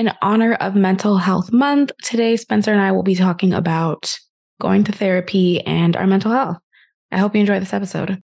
In honor of Mental Health Month, today Spencer and I will be talking about going to therapy and our mental health. I hope you enjoy this episode.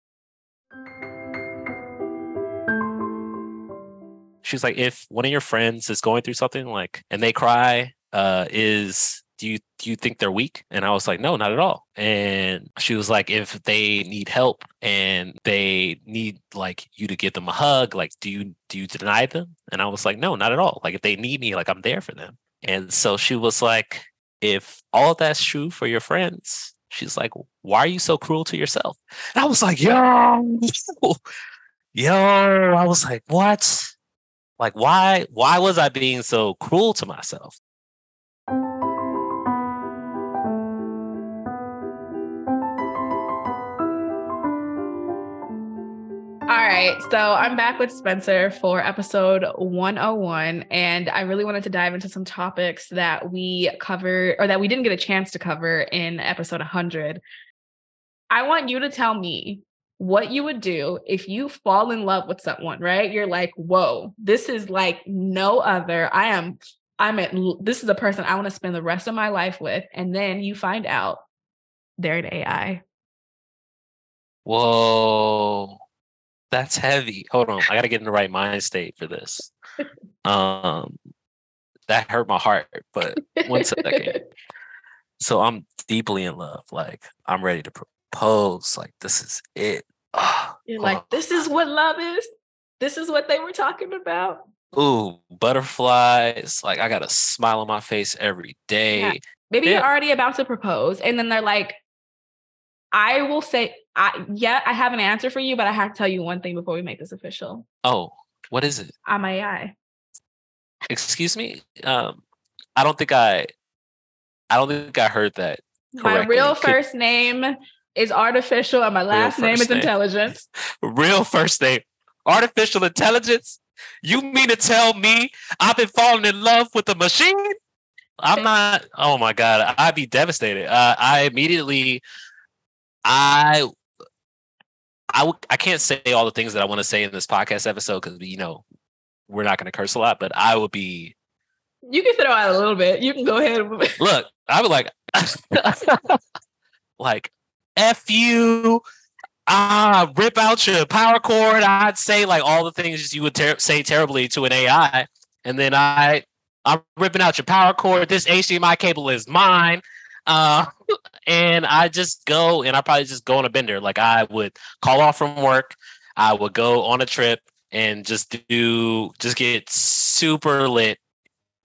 She's like, if one of your friends is going through something like and they cry, uh, is do you do you think they're weak? And I was like, no, not at all. And she was like, if they need help and they need like you to give them a hug, like do you do you deny them? And I was like, no, not at all. Like if they need me, like I'm there for them. And so she was like, if all that's true for your friends, she's like, why are you so cruel to yourself? And I was like, yo, yo, I was like, what? Like why why was I being so cruel to myself? Right. So I'm back with Spencer for episode 101. And I really wanted to dive into some topics that we covered or that we didn't get a chance to cover in episode 100. I want you to tell me what you would do if you fall in love with someone, right? You're like, whoa, this is like no other. I am, I'm at, this is a person I want to spend the rest of my life with. And then you find out they're an AI. Whoa that's heavy. Hold on, I gotta get in the right mind state for this. Um, that hurt my heart. But one second. So I'm deeply in love. Like I'm ready to propose. Like this is it. Oh, You're like, oh. this is what love is. This is what they were talking about. Ooh, butterflies. Like I got a smile on my face every day. Yeah. Maybe you're already about to propose, and then they're like, I will say, I yeah, I have an answer for you, but I have to tell you one thing before we make this official. Oh, what is it? I'm AI. Excuse me. Um, I don't think I, I don't think I heard that. Correctly. My real Could, first name is artificial, and my last name is name. intelligence. real first name, artificial intelligence. You mean to tell me I've been falling in love with a machine? I'm not. Oh my god, I'd be devastated. Uh, I immediately I I w- I can't say all the things that I want to say in this podcast episode because you know we're not going to curse a lot, but I would be. You can throw out a little bit. You can go ahead. Look, I would like, like, f you. Ah, rip out your power cord. I'd say like all the things you would ter- say terribly to an AI, and then I, I'm ripping out your power cord. This HDMI cable is mine. Uh, and I just go and I probably just go on a bender. Like I would call off from work, I would go on a trip and just do just get super lit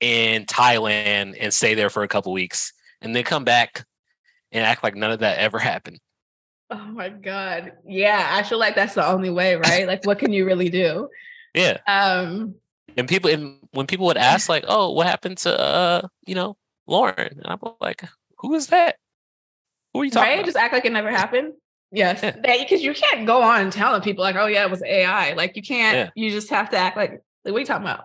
in Thailand and stay there for a couple weeks and then come back and act like none of that ever happened. Oh my god. Yeah, I feel like that's the only way, right? like what can you really do? Yeah. Um and people and when people would ask like, "Oh, what happened to uh, you know, Lauren?" And I'm like, who is that? Who are you talking right? about? Just act like it never happened. Yes, because you can't go on telling people like, "Oh yeah, it was AI." Like you can't. Yeah. You just have to act like, like "What are you talking about?"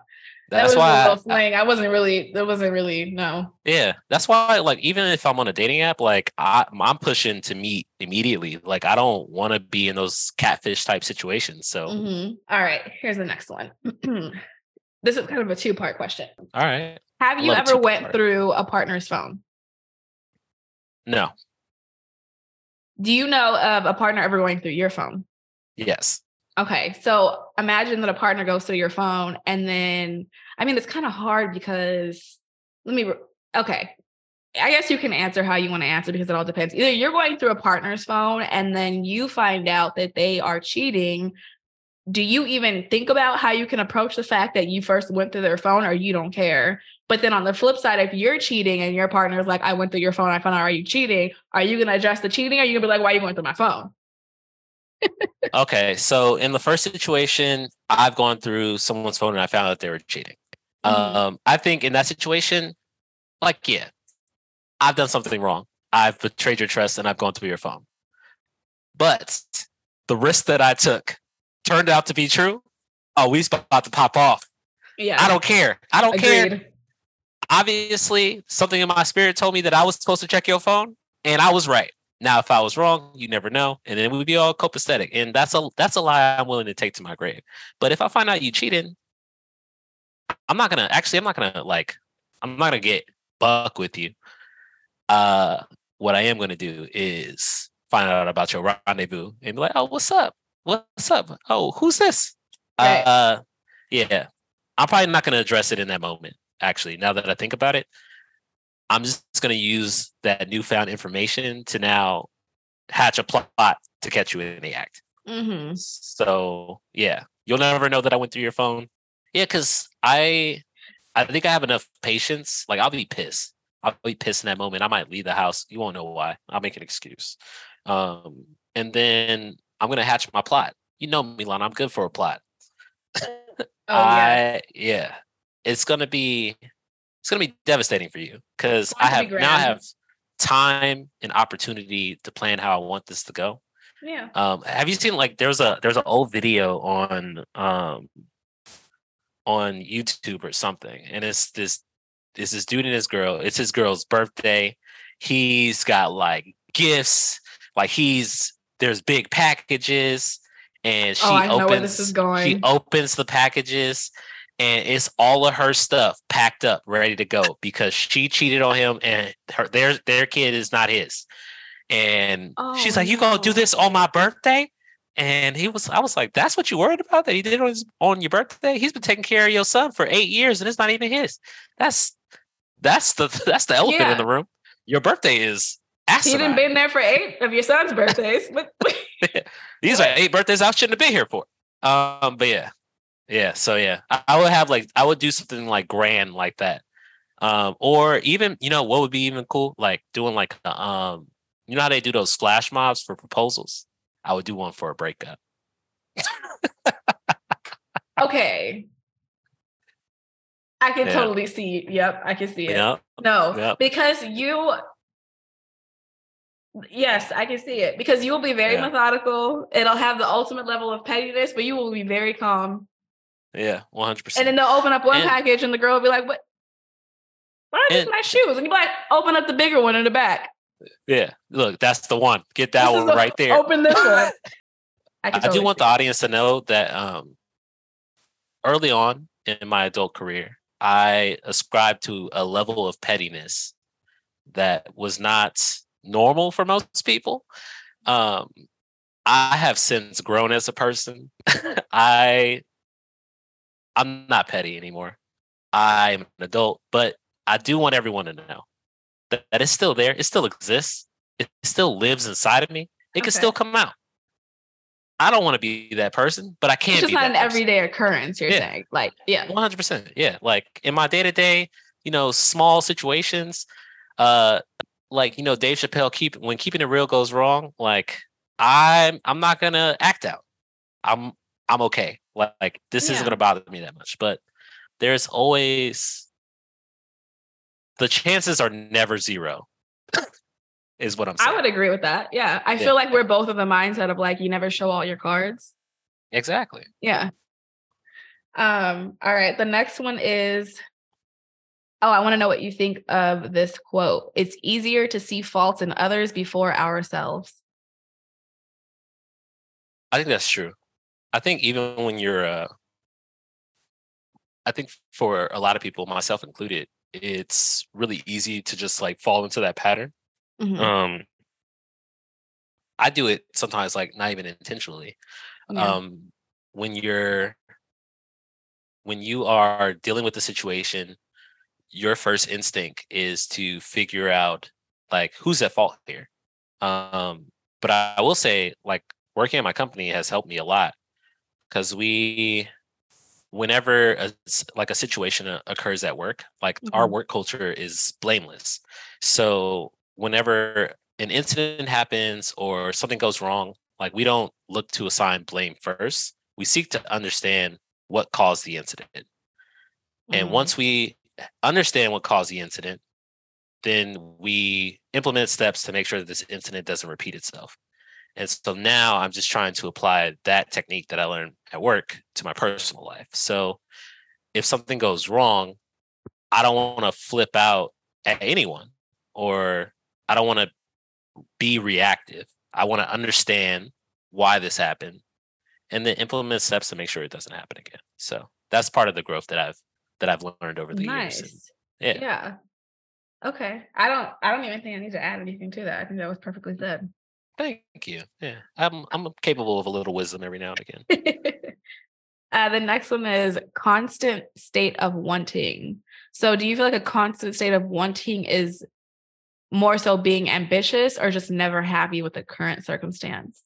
That's that was why a little. I, I wasn't really. That wasn't really no. Yeah, that's why. Like, even if I'm on a dating app, like I, I'm pushing to meet immediately. Like, I don't want to be in those catfish type situations. So, mm-hmm. All right, here's the next one. this is kind of a two part question. All right. Have you ever went through a partner's phone? No. Do you know of a partner ever going through your phone? Yes. Okay. So imagine that a partner goes through your phone and then, I mean, it's kind of hard because let me, okay. I guess you can answer how you want to answer because it all depends. Either you're going through a partner's phone and then you find out that they are cheating. Do you even think about how you can approach the fact that you first went through their phone or you don't care? But then on the flip side, if you're cheating and your partner's like, I went through your phone, I found out, are you cheating? Are you going to address the cheating? Or are you going to be like, why are you going through my phone? okay. So in the first situation, I've gone through someone's phone and I found out they were cheating. Mm-hmm. Um, I think in that situation, like, yeah, I've done something wrong. I've betrayed your trust and I've gone through your phone. But the risk that I took turned out to be true. Oh, we about to pop off. Yeah. I don't care. I don't Agreed. care obviously something in my spirit told me that I was supposed to check your phone, and I was right. Now, if I was wrong, you never know, and then we'd be all copacetic, and that's a that's a lie I'm willing to take to my grave. But if I find out you cheating, I'm not gonna actually. I'm not gonna like. I'm not gonna get buck with you. Uh, what I am gonna do is find out about your rendezvous and be like, "Oh, what's up? What's up? Oh, who's this?" Right. Uh, yeah. I'm probably not gonna address it in that moment. Actually, now that I think about it, I'm just gonna use that newfound information to now hatch a plot to catch you in the act. Mm-hmm. So yeah, you'll never know that I went through your phone. Yeah, because I, I think I have enough patience. Like I'll be pissed. I'll be pissed in that moment. I might leave the house. You won't know why. I'll make an excuse. Um, and then I'm gonna hatch my plot. You know me, Lana. I'm good for a plot. Oh yeah. I yeah, it's gonna be it's gonna be devastating for you because I have now I have time and opportunity to plan how I want this to go. Yeah. Um, have you seen like there's a there's an old video on um on YouTube or something, and it's this it's this dude and his girl. It's his girl's birthday. He's got like gifts, like he's there's big packages, and she Oh, I know opens where this is she opens the packages. And it's all of her stuff packed up, ready to go because she cheated on him, and her their their kid is not his. And she's Oh, like, "You gonna do this on my birthday?" And he was, I was like, "That's what you worried about? That he did on his, on your birthday? He's been taking care of your son for eight years, and it's not even his. That's that's the that's the elephant Yeah. in the room. Your birthday is He asinine. didn't been there for eight of your son's birthdays. But These are eight birthdays I shouldn't have been here for. Um, but yeah, yeah. So yeah, I, I would have like I would do something like grand like that. Um, or even you know what would be even cool, like doing like a, um, you know how they do those flash mobs for proposals. I would do one for a breakup. okay. I can Yeah. totally see. Yep, I can see it. Yeah, No, Yep. because you. Yes, I can see it because you will be very Yeah. methodical. It'll have the ultimate level of pettiness, but you will be very calm. Yeah, one hundred And percent. And then they'll open up one And- package, and the girl will be like, "What? What are these And- my shoes?" And you be like, "Open up the bigger one in the back. Yeah, look, that's the one. Get that This is one the- right there. Open this one." I, I do want the audience to know that um, early on in my adult career, I ascribed to a level of pettiness that was not normal for most people. Um, I have since grown as a person. I I'm not petty anymore. I'm an adult, but I do want everyone to know that, that it's still there. It still exists. It still lives inside of me. It can still come out. I don't want to be that person, but I can't It's just be not that an person. everyday occurrence. You're Yeah. saying, like, yeah, One hundred percent. Yeah. Like in my day to day, you know, small situations, uh, like you know, Dave Chappelle keep when keeping it real goes wrong, like I'm I'm not gonna act out. I'm I'm okay. Like, like this Yeah. isn't gonna bother me that much. But there's always the chances are never zero. is what I'm saying. I would agree with that. Yeah, I Yeah. feel like we're both of the mindset of like you never show all your cards. exactly. Yeah. Um, all right. The next one is Oh, I want to know what you think of this quote. It's easier to see faults in others before ourselves. I think that's true. I think even when you're, uh, I think for a lot of people, myself included, it's really easy to just like fall into that pattern. Mhm. Um, I do it sometimes, like not even intentionally. Yeah. Um, when you're, when you are dealing with the situation, your first instinct is to figure out like who's at fault here. Um, but I, I will say, like working at my company has helped me a lot because we whenever a, like a situation occurs at work like our Mhm. work culture is blameless so whenever an incident happens or something goes wrong like we don't look to assign blame first we seek to understand what caused the incident and Mhm. once we understand what caused the incident then we implement steps to make sure that this incident doesn't repeat itself and so now I'm just trying to apply that technique that I learned at work to my personal life. So if something goes wrong, I don't want to flip out at anyone or I don't want to be reactive. I want to understand why this happened and then implement steps to make sure it doesn't happen again. So that's part of the growth that I've that I've learned over the nice. years. And, yeah. Yeah. Okay. I don't I don't even think I need to add anything to that. I think that was perfectly said. Thank you. Yeah. I'm I'm capable of a little wisdom every now and again. uh, the next one is constant state of wanting. So do you feel like a constant state of wanting is more so being ambitious or just never happy with the current circumstance?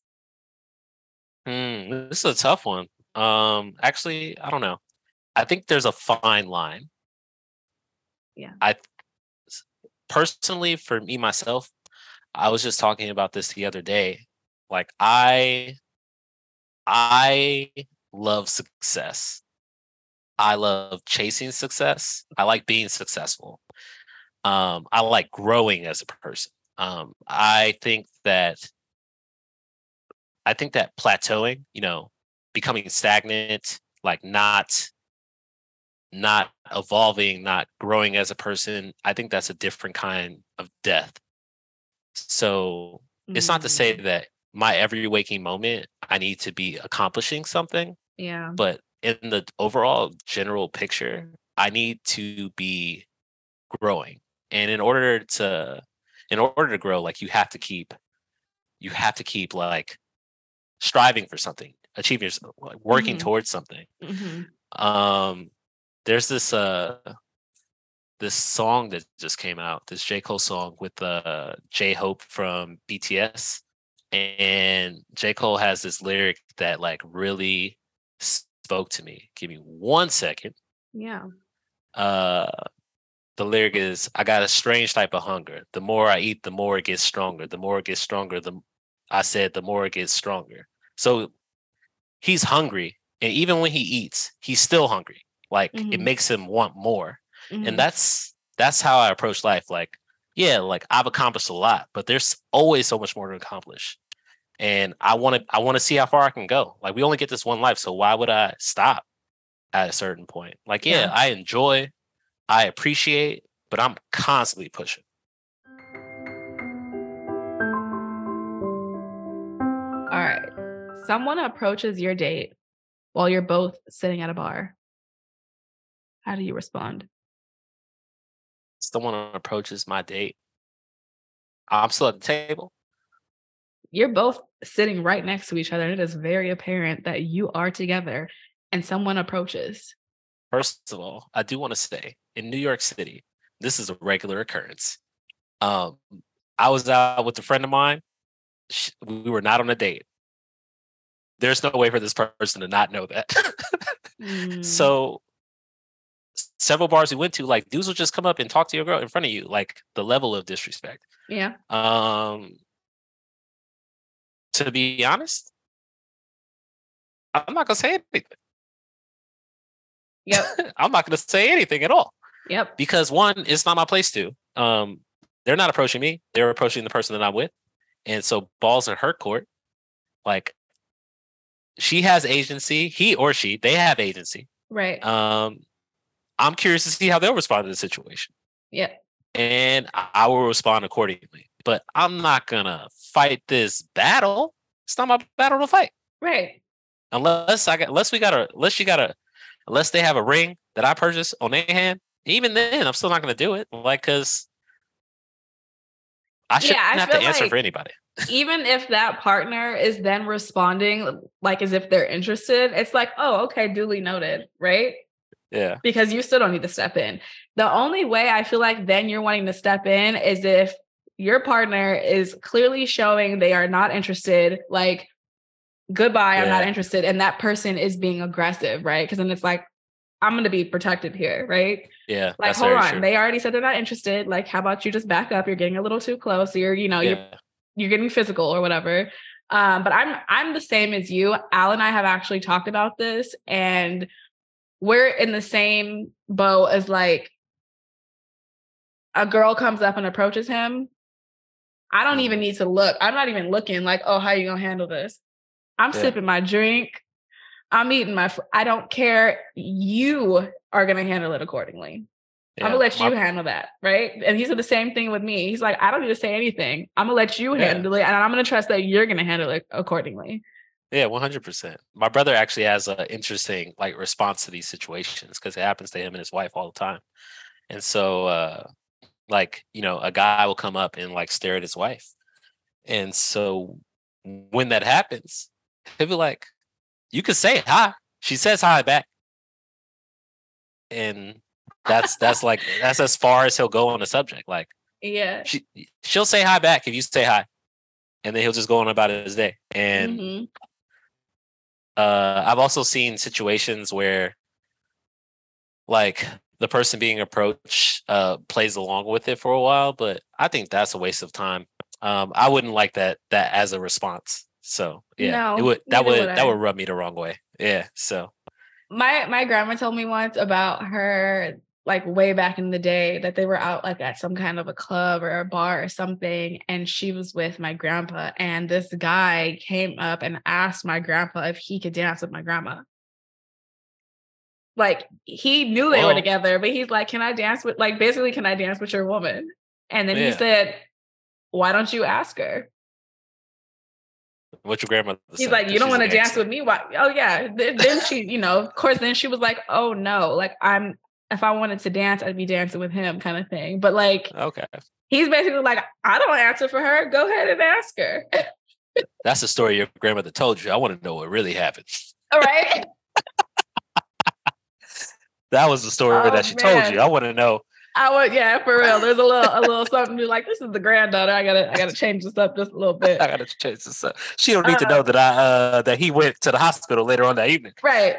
Hmm, this is a tough one. Um, actually, I don't know. I think there's a fine line. Yeah. I personally, for me myself, I was just talking about this the other day. Like I, I love success. I love chasing success. I like being successful. Um, I like growing as a person. Um, I think that I think that plateauing, you know, becoming stagnant, like not not evolving, not growing as a person, I think that's a different kind of death. So it's not to say Mm, that my every waking moment I need to be accomplishing something, yeah. but in the overall general picture, I need to be growing. And in order to in order to grow, like you have to keep you have to keep like striving for something, achieving yourself, like working Mhm. towards something. Mhm. Um there's this uh this song that just came out, this J. Cole song with uh J Hope from BTS. And J. Cole has this lyric that like really spoke to me. Give me one second. Yeah. Uh the lyric is I got a strange type of hunger. The more I eat, the more it gets stronger. The more it gets stronger, the I said the more it gets stronger. So he's hungry. And even when he eats, he's still hungry. Like it Mhm. makes him want more. Mhm. And that's that's how I approach life. Like, yeah, like I've accomplished a lot, but there's always so much more to accomplish. And I want to I want to see how far I can go. Like we only get this one life, so why would I stop at a certain point? Like, yeah, Yeah. I enjoy, I appreciate, but I'm constantly pushing. All right. Someone approaches your date while you're both sitting at a bar. How do you respond? Someone approaches my date. I'm still at the table. You're both sitting right next to each other, and it is very apparent that you are together, and someone approaches. First of all, I do want to say in New York City, this is a regular occurrence. Um, I was out with a friend of mine. sh- We were not on a date. There's no way for this person to not know that. Mm, so, several bars we went to, like dudes will just come up and talk to your girl in front of you, like the level of disrespect. yeah. Um, to be honest, I'm not gonna say anything. Yep. I'm not gonna say anything at all. Yep. because one, it's not my place to. Um, they're not approaching me; they're approaching the person that I'm with, and so balls in her court. Like, she has agency. He or she, they have agency. Right. Um, I'm curious to see how they'll respond to the situation, Yep. and I will respond accordingly. But I'm not gonna fight this battle. It's not my battle to fight Right. unless I got unless we got a unless you got a unless they have a ring that I purchased on their hand. Even then, I'm still not going to do it. Like, cause I shouldn't I have to answer like- for anybody. Even if that partner is then responding like as if they're interested, it's like, oh, okay, duly noted, right? Yeah, because you still don't need to step in. The only way I feel like then you're wanting to step in is if your partner is clearly showing they are not interested, like, goodbye, I'm not interested. And that person is being aggressive, right? Because then it's like, I'm going to be protected here, right? yeah. Like, hold on. true. They already said they're not interested. Like, how about you just back up? You're getting a little too close. You're, you know, you're you're getting physical or whatever. Um, but I'm I'm the same as you. Al and I have actually talked about this, and we're in the same boat as like a girl comes up and approaches him. I don't even Mhm. need to look. I'm not even looking like, oh, how you gonna handle this? I'm Yeah. sipping my drink. I'm eating my. Fr- I don't care. You are gonna handle it accordingly. I'm gonna let My- you handle that, right? And he said the same thing with me. He's like, I don't need to say anything. I'm gonna let you Yeah. handle it, and I'm gonna trust that you're gonna handle it accordingly. Yeah, one hundred percent. My brother actually has an interesting like response to these situations because it happens to him and his wife all the time. And so, uh, like you know, a guy will come up and like stare at his wife, and so when that happens, he'll be like, "You can say hi." She says hi back, and that's that's like that's as far as he'll go on the subject. Like, Yeah. she she'll say hi back if you say hi, and then he'll just go on about his day. And Mhm. Uh, I've also seen situations where, like, the person being approached uh, plays along with it for a while, but I think that's a waste of time. Um, I wouldn't like that that as a response. So yeah, it would that would would that would rub me the wrong way. Yeah. So My my grandma told me once about her like way back in the day that they were out like at some kind of a club or a bar or something and she was with my grandpa and this guy came up and asked my grandpa if he could dance with my grandma. Like he knew they were oh. together, but he's like, "Can I dance with like basically can I dance with your woman?" And then he said, "Why don't you ask her?" what your grandmother He's said, like, you don't want to dance with me? Why? Oh yeah. Then she, you know, of course, then she was like, oh no, like I'm. If I wanted to dance, I'd be dancing with him, kind of thing. But like, Okay, he's basically like, I don't answer for her. Go ahead and ask her. that's the story your grandmother told you. I want to know what really happened. All right. That was the story Oh, that she told you. I want to know. I would, yeah, for real. There's a little, a little something to be like. This is the granddaughter. I gotta, I gotta change this up just a little bit. I gotta change this up. She don't need to Uh, know that I uh that he went to the hospital later on that evening. Right.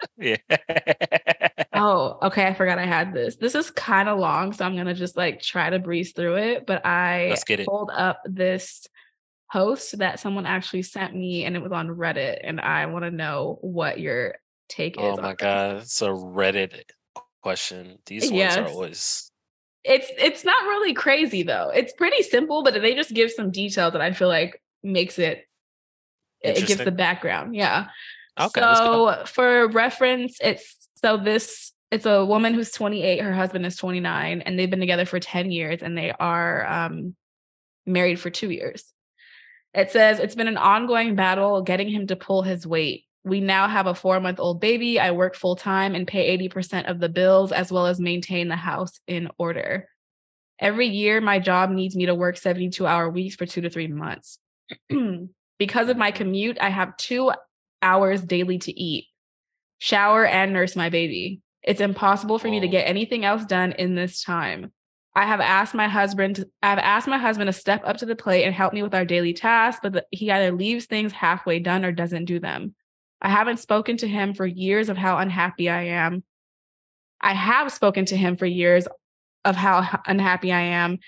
Yeah. Oh, okay. I forgot I had this. This is kind of long, so I'm gonna just like try to breeze through it. But I Let's get it. pulled up this post that someone actually sent me, and it was on Reddit, and I want to know what your take oh is. oh my this. god, it's a Reddit question. These ones are always It's it's not really crazy though. It's pretty simple, but they just give some detail that I feel like makes it. It gives the background. Yeah. Okay. So for reference, it's so this it's a woman who's 28, her husband is 29, and they've been together for 10 years and they are um married for two years. It says it's been an ongoing battle getting him to pull his weight. We now have a four month old baby. I work full time and pay 80% of the bills as well as maintain the house in order. Every year, my job needs me to work 72 hour weeks for two to three months. because of my commute, I have two hours daily to eat, shower, and nurse my baby. It's impossible for me to oh. get anything else done in this time. I have asked my husband to, I have asked my husband to step up to the plate and help me with our daily tasks, but the, he either leaves things halfway done or doesn't do them. I haven't spoken to him for years of how unhappy I am. I have spoken to him for years of how unhappy I am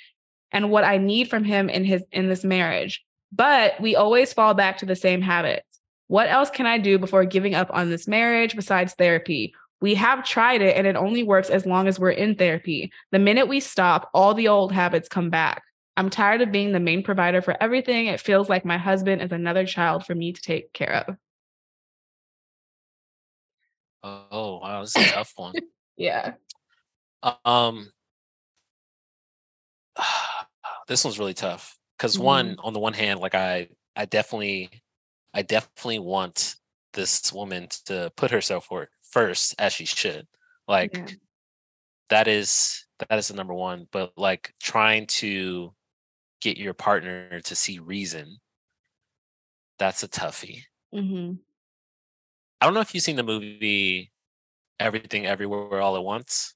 and what I need from him in his in this marriage. But we always fall back to the same habits. What else can I do before giving up on this marriage besides therapy? We have tried it and it only works as long as we're in therapy. The minute we stop, all the old habits come back. I'm tired of being the main provider for everything. It feels like my husband is another child for me to take care of. Oh wow, this is a tough one. Yeah. Um, this one's really tough because one, on the one hand, like I, I definitely, I definitely want this woman to put herself first as she should. Like Yeah. that is that is the number one. But like trying to get your partner to see reason, that's a toughie. hmm I don't know if you've seen the movie Everything Everywhere All at Once.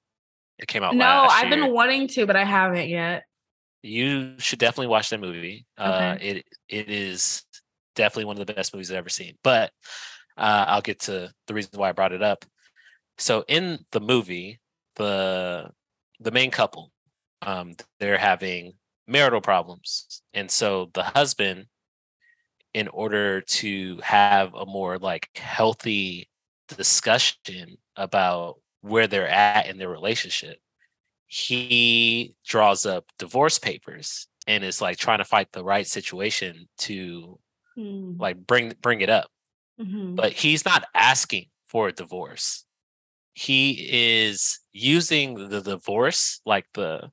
It came out No, I've year. been wanting to, but I haven't yet. you should definitely watch that movie. Uh, it it is definitely one of the best movies I've ever seen. But uh, I'll get to the reason why I brought it up. So in the movie, the the main couple, um, they're having marital problems, and so the husband, in order to have a more like healthy discussion about where they're at in their relationship, he draws up divorce papers and is like trying to fight the right situation to Mm, like bring bring it up mhm. but he's not asking for a divorce he is using the divorce like the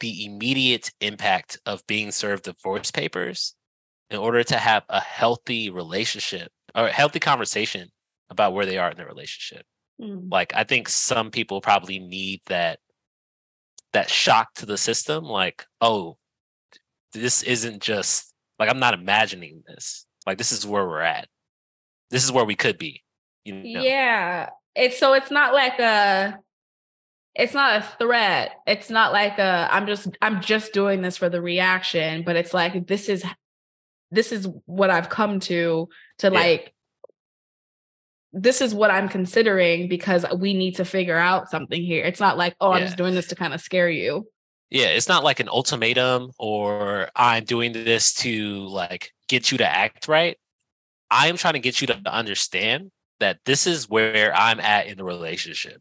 the immediate impact of being served divorce papers in order to have a healthy relationship or a healthy conversation about where they are in their relationship. Mm. Like I think some people probably need that that shock to the system like, oh, this isn't just like I'm not imagining this. Like this is where we're at. This is where we could be. You know? Yeah. It's so it's not like a it's not a threat. It's not like a I'm just I'm just doing this for the reaction, but it's like this is this is what I've come to to Yeah. like this is what I'm considering because we need to figure out something here. It's not like, oh, I'm just doing this to kind of scare you. Yeah, it's not like an ultimatum or I'm doing this to like get you to act right. I am trying to get you to understand that this is where I'm at in the relationship.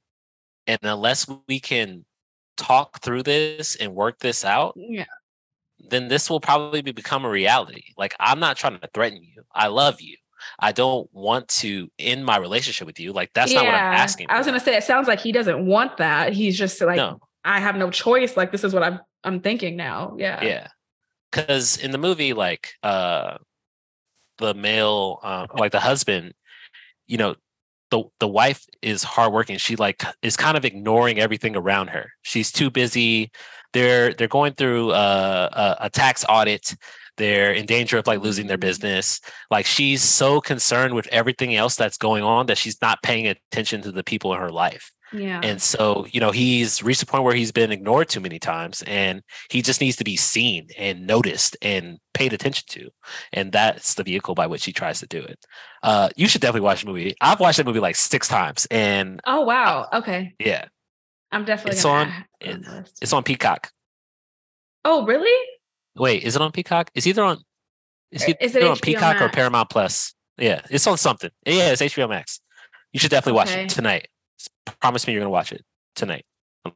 And unless we can talk through this and work this out, Yeah. then this will probably become a reality. Like I'm not trying to threaten you. I love you. I don't want to end my relationship with you. Like that's not what I'm asking. I was gonna say it sounds like he doesn't want that. He's just like, no. I have no choice. Like this is what I'm I'm thinking now. Yeah. Yeah. Cause in the movie, like uh the male uh, like the husband, you know, the the wife is hardworking. She like is kind of ignoring everything around her. She's too busy. They're they're going through uh, a, a tax audit. They're in danger of like losing their Mhm. business. Like she's so concerned with everything else that's going on that she's not paying attention to the people in her life. Yeah. And so, you know, he's reached a point where he's been ignored too many times and he just needs to be seen and noticed and paid attention to. And that's the vehicle by which he tries to do it. Uh, you should definitely watch the movie. I've watched that movie like six times and oh wow. Okay. yeah, I'm definitely It's on- it on it- the list. it's on Peacock. Oh really? Wait, is it on Peacock? It's either on, it's Uh, is it either on HBO Peacock or Paramount Plus. Yeah, it's on something. Yeah, it's HBO Max. You should definitely watch Okay. it tonight. Promise me you're going to watch it tonight,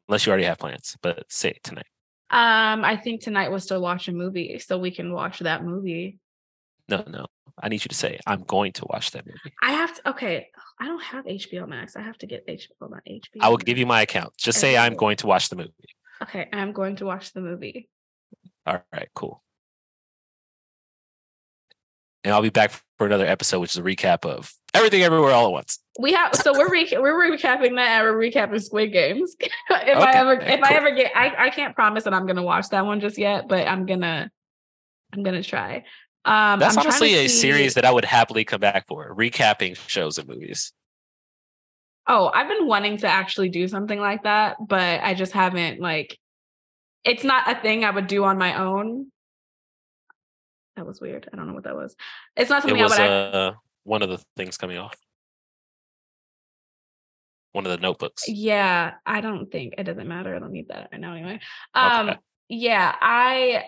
unless you already have plans, but say tonight. Um, I think tonight we'll still watch a movie, so we can watch that movie. No, no. I need you to say, I'm going to watch that movie. I have to. Okay, I don't have HBO Max. I have to get HBO. My HBO. I will give you my account. Just say I'm going to watch the movie. Okay, I'm going to watch the movie. All right, cool. And I'll be back for another episode, which is a recap of everything everywhere all at once. We have so we're re- we're recapping that and we're recapping Squid Games. if I ever if I ever get I, I can't promise that I'm gonna watch that one just yet, but I'm gonna I'm gonna try. Um That's I'm honestly a see- series that I would happily come back for, recapping shows and movies. Oh, I've been wanting to actually do something like that, but I just haven't like it's not a thing I would do on my own. That was weird. I don't know what that was. It's not It something I would uh, one of the things coming off. One of the notebooks. Yeah, I don't think it doesn't matter. I don't need that right now anyway. Um Okay. yeah, I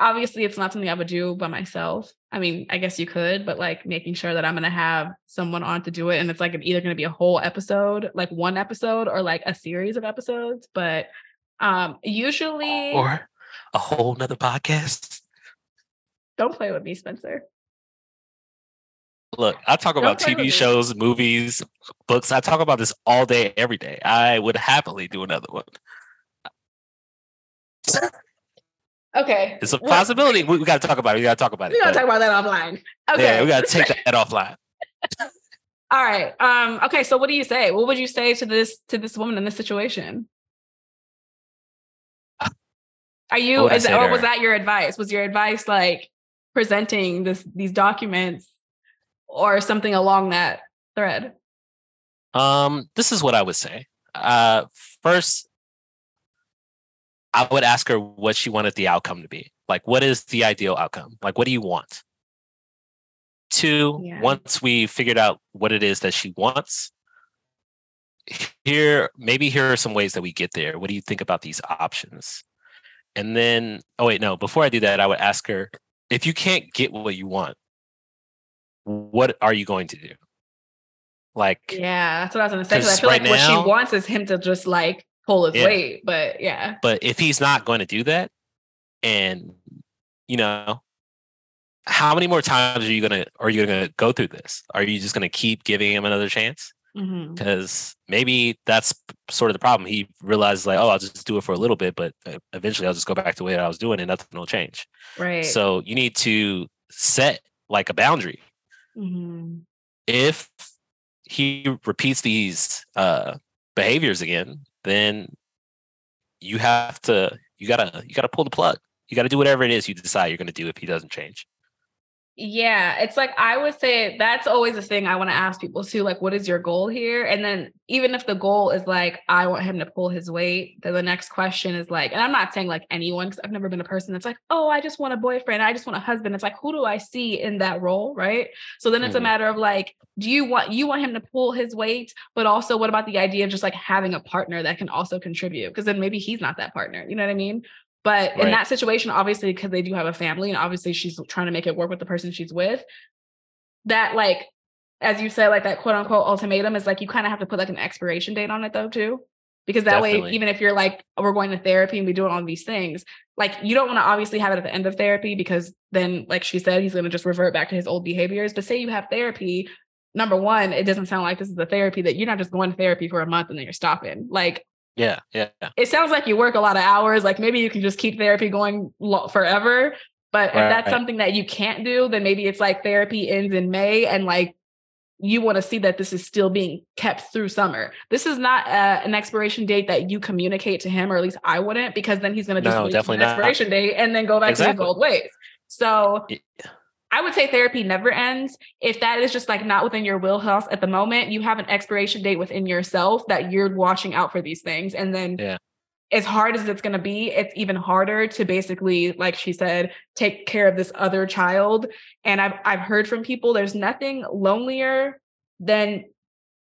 obviously it's not something I would do by myself. I mean, I guess you could, but like making sure that I'm gonna have someone on to do it. And it's like either gonna be a whole episode, like one episode, or like a series of episodes. But um usually Or a whole nother podcast. don't play with me, Spencer. Look, I talk about. TV shows, movies, books. I talk about this all day, every day. I would happily do another one. Okay. It's a What- possibility. We, we got to talk about it. We got to talk about it. We're gonna talk about that offline. Okay. Yeah, we got to take that offline. All right. Um, okay, so what do you say? What would you say to this to this woman in this situation? Are you What would I is, or was that your advice? Was your advice like presenting this these documents or something along that thread? Um, this is what I would say. Uh, first, I would ask her what she wanted the outcome to be. Like, what is the ideal outcome? Like, what do you want? Two, Yeah. once we figured out what it is that she wants, here, maybe here are some ways that we get there. What do you think about these options? And then, oh, wait, no, before I do that, I would ask her if you can't get what you want, what are you going to do? Like, Yeah, that's what I was gonna say. 'cause I feel right like what she wants is him to just like pull his Yeah. weight. But yeah. But if he's not going to do that, and you know, how many more times are you gonna are you gonna go through this? Are you just gonna keep giving him another chance? Because maybe that's sort of the problem. He realizes like, oh, I'll just do it for a little bit, but uh, eventually I'll just go back to the way that I was doing, and nothing will change. Right. So you need to set like a boundary. Mhm. If he repeats these uh, behaviors again, then you have to you gotta you gotta pull the plug. You gotta do whatever it is you decide you're gonna do if he doesn't change. Yeah, it's like I would say that's always a thing I want to ask people too. Like, what is your goal here? And then even if the goal is like, I want him to pull his weight, then the next question is like, and I'm not saying like anyone, because I've never been a person that's like, oh, I just want a boyfriend, I just want a husband. It's like, who do I see in that role? Right. So then it's a Mhm. matter of like, do you want you want him to pull his weight, but also what about the idea of just like having a partner that can also contribute? Because then maybe he's not that partner. You know what I mean? But in that situation, obviously, because they do have a family and obviously she's trying to make it work with the person she's with, that like, as you said, like that quote unquote ultimatum is like you kind of have to put like an expiration date on it though, too. Because that way, even if you're like, "Oh, we're going to therapy and we doing all these things, like you don't want to obviously have it at the end of therapy because then, like she said, he's going to just revert back to his old behaviors. But say you have therapy, number one, it doesn't sound like this is a therapy that you're not just going to therapy for a month and then you're stopping. Like Yeah, yeah, it sounds like you work a lot of hours. Like maybe you can just keep therapy going lo- forever. But if that's something that you can't do, then maybe it's like therapy ends in May and like you want to see that this is still being kept through summer. This is not uh, an expiration date that you communicate to him, or at least I wouldn't, because then he's going to just No, definitely the not. expiration date and then go back to his old ways. So Yeah. I would say therapy never ends. If that is just like not within your wheelhouse at the moment, you have an expiration date within yourself that you're watching out for these things. And then Yeah. as hard as it's going to be, it's even harder to basically, like she said, take care of this other child. And I've I've heard from people there's nothing lonelier than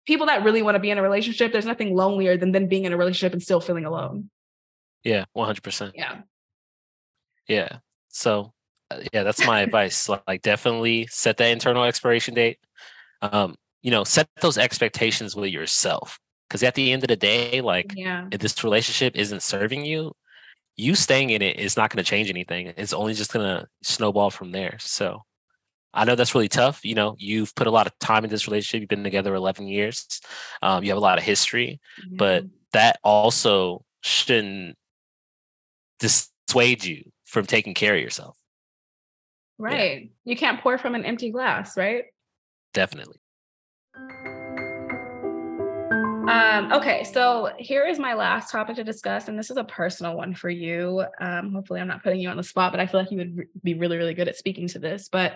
people that really want to be in a relationship. There's nothing lonelier than them being in a relationship and still feeling alone. yeah, one hundred percent. Yeah. Yeah. So, yeah, that's my advice. Like, definitely set that internal expiration date. Um, you know, set those expectations with yourself. Because at the end of the day, like, Yeah. if this relationship isn't serving you, you staying in it is not going to change anything. It's only just going to snowball from there. So, I know that's really tough. You know, you've put a lot of time in this relationship. You've been together 11 years. Um, you have a lot of history, but that also shouldn't dissuade you from taking care of yourself. Right. You can't pour from an empty glass, right? Definitely. Um, okay, so here is my last topic to discuss, and this is a personal one for you. Um, hopefully, I'm not putting you on the spot, but I feel like you would re- be really, really good at speaking to this. But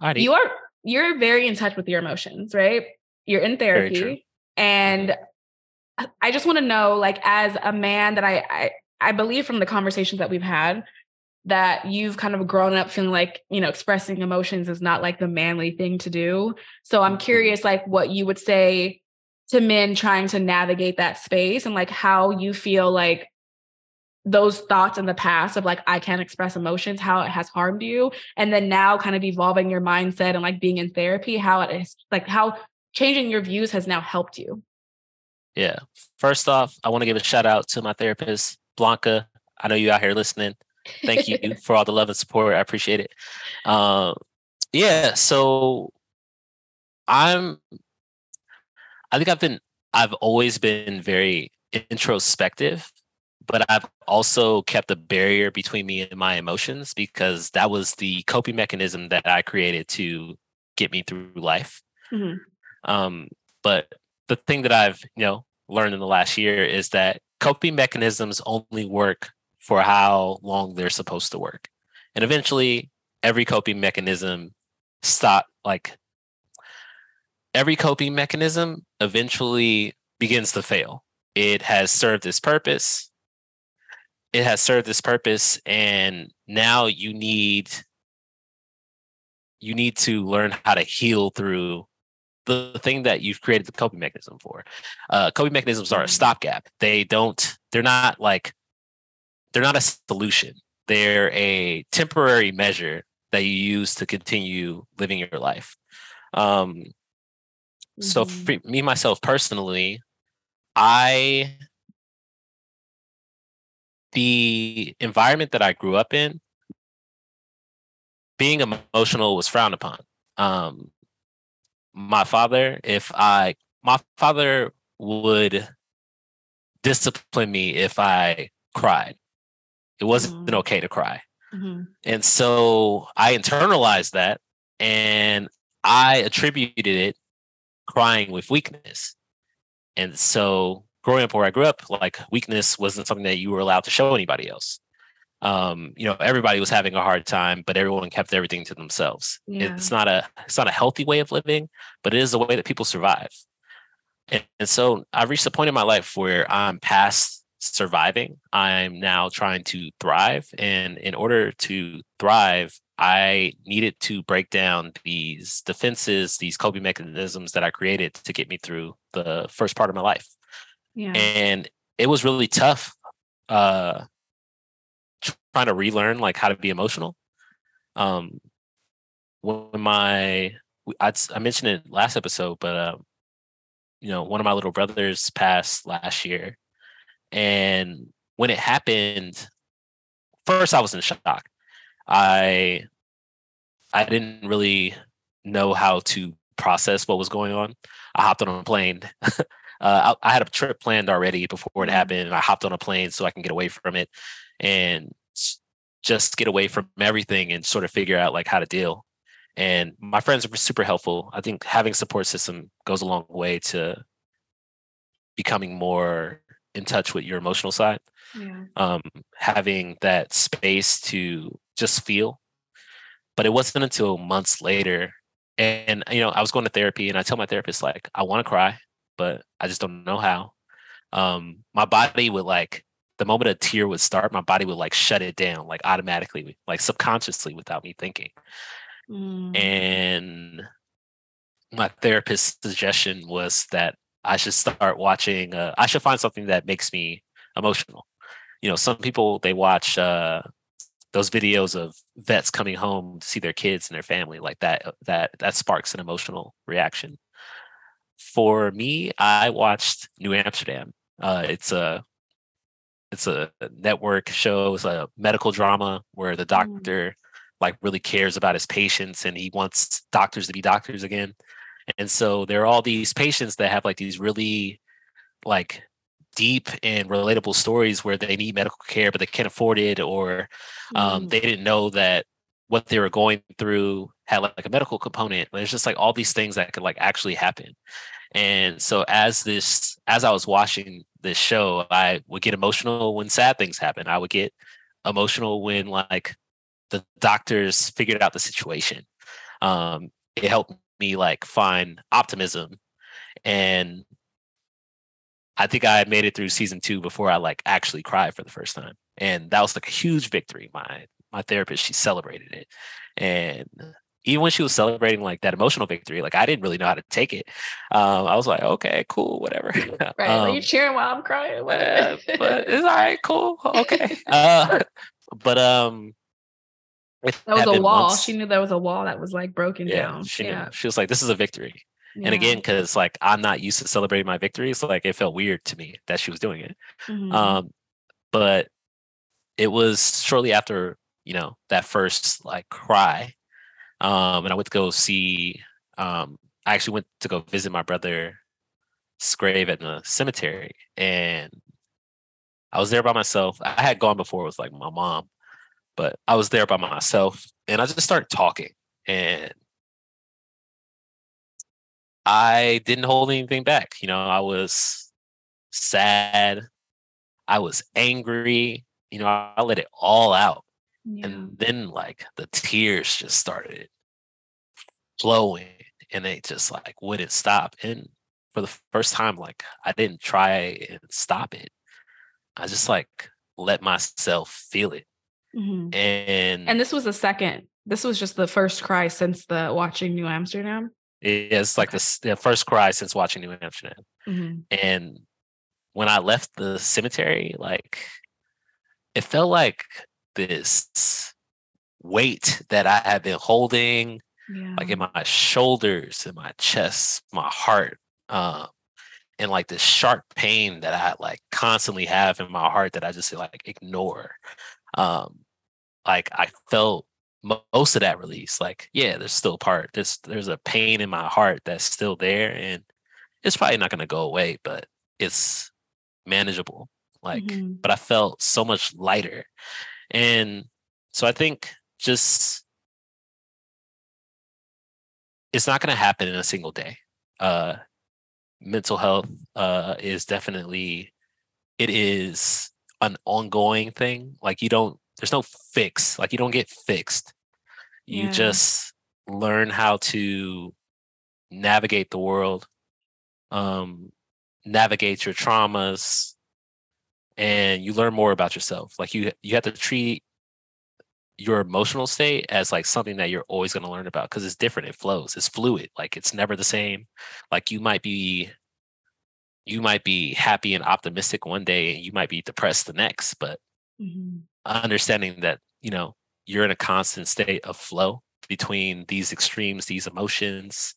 Alrighty. you are you're very in touch with your emotions, right? You're in therapy, and I- I just want to know, like, as a man that I, I I believe from the conversations that we've had that you've kind of grown up feeling like you know expressing emotions is not like the manly thing to do. So I'm Mhm. curious, like, what you would say to men trying to navigate that space and like how you feel like those thoughts in the past of like I can't express emotions, how it has harmed you, and then now kind of evolving your mindset and like being in therapy, how it is like how changing your views has now helped you. Yeah. First off, I want to give a shout out to my therapist, Blanca. I know you out here listening. Thank you for all the love and support. I appreciate it. Um, yeah. So I'm. I think I've been. I've always been very introspective, but I've also kept a barrier between me and my emotions because that was the coping mechanism that I created to get me through life. Mhm. Um, but the thing that I've you know learned in the last year is that coping mechanisms only work for how long they're supposed to work, and eventually every coping mechanism stop like every coping mechanism eventually begins to fail. It has served its purpose. It has served its purpose, and now you need you need to learn how to heal through the thing that you've created the coping mechanism for. Uh, coping mechanisms are a stopgap. They don't. They're not like. They're not a solution. They're a temporary measure that you use to continue living your life. Um, so Mhm. for me myself personally, I the environment that I grew up in, being emotional was frowned upon. Um, my father, if I, my father would discipline me if I cried. It wasn't Mm. okay to cry. Mhm. And so I internalized that and I attributed it crying with weakness. And so growing up where I grew up, like weakness wasn't something that you were allowed to show anybody else. Um, you know, everybody was having a hard time, but everyone kept everything to themselves. Yeah. It's not a it's not a healthy way of living, but it is a way that people survive. And, and so I've reached a point in my life where I'm past surviving. I'm now trying to thrive. And in order to thrive, I needed to break down these defenses, these coping mechanisms that I created to get me through the first part of my life. Yeah. And it was really tough uh trying to relearn like how to be emotional. Um when my I, I mentioned it last episode, but um, you know, one of my little brothers passed last year. And when it happened, first I was in shock. I I didn't really know how to process what was going on. I hopped on a plane. uh, I, I, had a trip planned already before it happened. And I hopped on a plane so I can get away from it and just get away from everything and sort of figure out like how to deal. And my friends were super helpful. I think having a support system goes a long way to becoming more in touch with your emotional side. Yeah. Um, having that space to just feel. But it wasn't until months later, and you know, I was going to therapy, and I tell my therapist like, I want to cry, but I just don't know how. Um, my body would like the moment a tear would start, my body would like shut it down, like automatically, like subconsciously, without me thinking. Mm. And my therapist's suggestion was that I should start watching. Uh, I should find something that makes me emotional. You know, some people they watch uh, those videos of vets coming home to see their kids and their family, like that. uh, That that sparks an emotional reaction. For me, I watched New Amsterdam. Uh, it's a it's a network show. It's a medical drama where the doctor like really cares about his patients and he wants doctors to be doctors again. And so there are all these patients that have like these really like deep and relatable stories where they need medical care but they can't afford it or um, Mm. they didn't know that what they were going through had like, like a medical component. There's just like all these things that could like actually happen. And so as this as I was watching this show, I would get emotional when sad things happen. I would get emotional when like the doctors figured out the situation. Um, it helped me like find optimism and I think I made it through season two before I like actually cried for the first time. And that was like a huge victory. My my therapist, she celebrated it. And even when she was celebrating like that emotional victory, like I didn't really know how to take it. Um, I was like, okay, cool, whatever. Right. Um, like, you cheering while I'm crying. uh, but it's all right, cool, okay. Uh, but um, it that was a wall. She knew there was a wall that was like broken yeah, down. she knew. She was like, this is a victory. yeah. And again, because like I'm not used to celebrating my victories, like it felt weird to me that she was doing it. Mhm. Um, but it was shortly after you know that first like cry, um, and I went to go see. Um, I actually went to go visit my brother's grave at the cemetery, and I was there by myself. I had gone before with like my mom, but I was there by myself, and I just started talking, and I didn't hold anything back. You know, I was sad. I was angry. You know, I let it all out. yeah. And then like the tears just started flowing and they just like wouldn't stop. And for the first time, like I didn't try and stop it. I just like let myself feel it. Mhm. And, And this was the second. This was just the first cry since the watching New Amsterdam. it's like Okay. the, the first cry since watching New Amsterdam. Mhm. And when I left the cemetery, like it felt like this weight that I had been holding, Yeah. like in my shoulders, in my chest, my heart, um, and like this sharp pain that I like constantly have in my heart that I just like ignore. Um, like I felt most of that release. Like, yeah, there's still part. There's there's a pain in my heart that's still there, and it's probably not gonna go away, but it's manageable. Like, Mhm. but I felt so much lighter. And so I think just it's not going to happen in a single day. Uh, mental health uh, is definitely it is an ongoing thing. Like you don't, there's no fix. Like you don't get fixed. You Yeah. just learn how to navigate the world, um, navigate your traumas, and you learn more about yourself. Like you, you have to treat your emotional state as like something that you're always going to learn about because it's different. It flows. It's fluid. Like it's never the same. Like you might be you might be happy and optimistic one day and you might be depressed the next but Mhm. Understanding that you know you're in a constant state of flow between these extremes these emotions